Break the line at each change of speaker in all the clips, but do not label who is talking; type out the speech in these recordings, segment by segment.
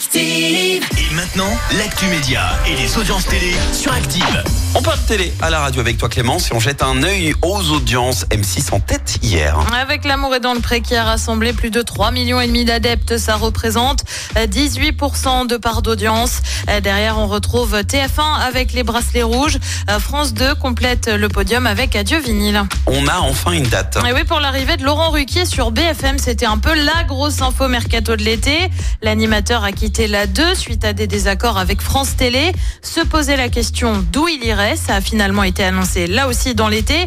Active.
Et maintenant, l'actu média et les audiences télé sur Active.
On parle télé à la radio avec toi Clémence et on jette un œil aux audiences M6 en tête hier.
Avec l'amour et dans le pré qui a rassemblé plus de 3 millions et demi d'adeptes, ça représente 18% de part d'audience. Derrière, on retrouve TF1 avec les bracelets rouges. France 2 complète le podium avec Adieu vinyle.
On a enfin une date.
Et oui, pour l'arrivée de Laurent Ruquier sur BFM, c'était un peu la grosse info mercato de l'été. L'animateur a quitté la 2 suite à des désaccords avec France Télé. Se poser la question d'où il irait, ça a finalement été annoncé là aussi dans l'été.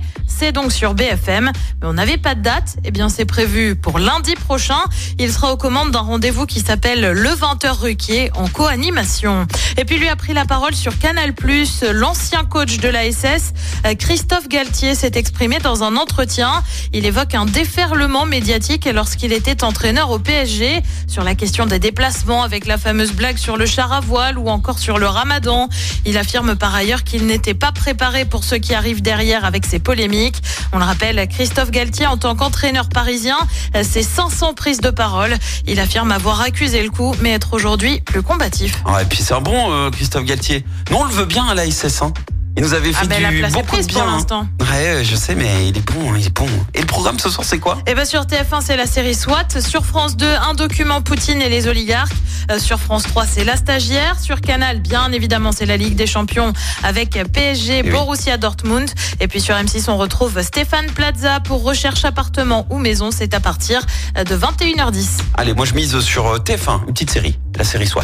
Donc sur BFM, mais on n'avait pas de date. Eh bien, c'est prévu pour lundi prochain. Il sera aux commandes d'un rendez-vous qui s'appelle Le 20h Ruquier en co-animation. Et puis lui a pris la parole sur Canal+. L'ancien coach de la SS, Christophe Galtier, s'est exprimé dans un entretien. Il évoque un déferlement médiatique lorsqu'il était entraîneur au PSG sur la question des déplacements avec la fameuse blague sur le char à voile ou encore sur le ramadan. Il affirme par ailleurs qu'il n'était pas préparé pour ce qui arrive derrière avec ces polémiques. On le rappelle, Christophe Galtier, en tant qu'entraîneur parisien, c'est 500 prises de parole. Il affirme avoir accusé le coup, mais être aujourd'hui plus combatif.
Ah, et puis c'est un bon euh, Christophe Galtier. Nous on le veut bien à la SS. Hein. Il nous avait fait
Ah ben, la
du
est
de bien.
pour
hein.
l'instant.
Ouais, je sais, mais il est bon, il est bon. Et le programme ce soir, c'est quoi?
Et ben sur TF1, c'est la série SWAT. Sur France 2, un document Poutine et les oligarques. Euh, sur France 3, c'est la stagiaire. Sur Canal, bien évidemment, c'est la Ligue des Champions avec PSG,
oui.
Borussia Dortmund. Et puis sur M6, on retrouve Stéphane Plaza pour recherche appartement ou maison. C'est à partir euh, de 21h10.
Allez, moi je mise sur euh, TF1, une petite série, la série SWAT.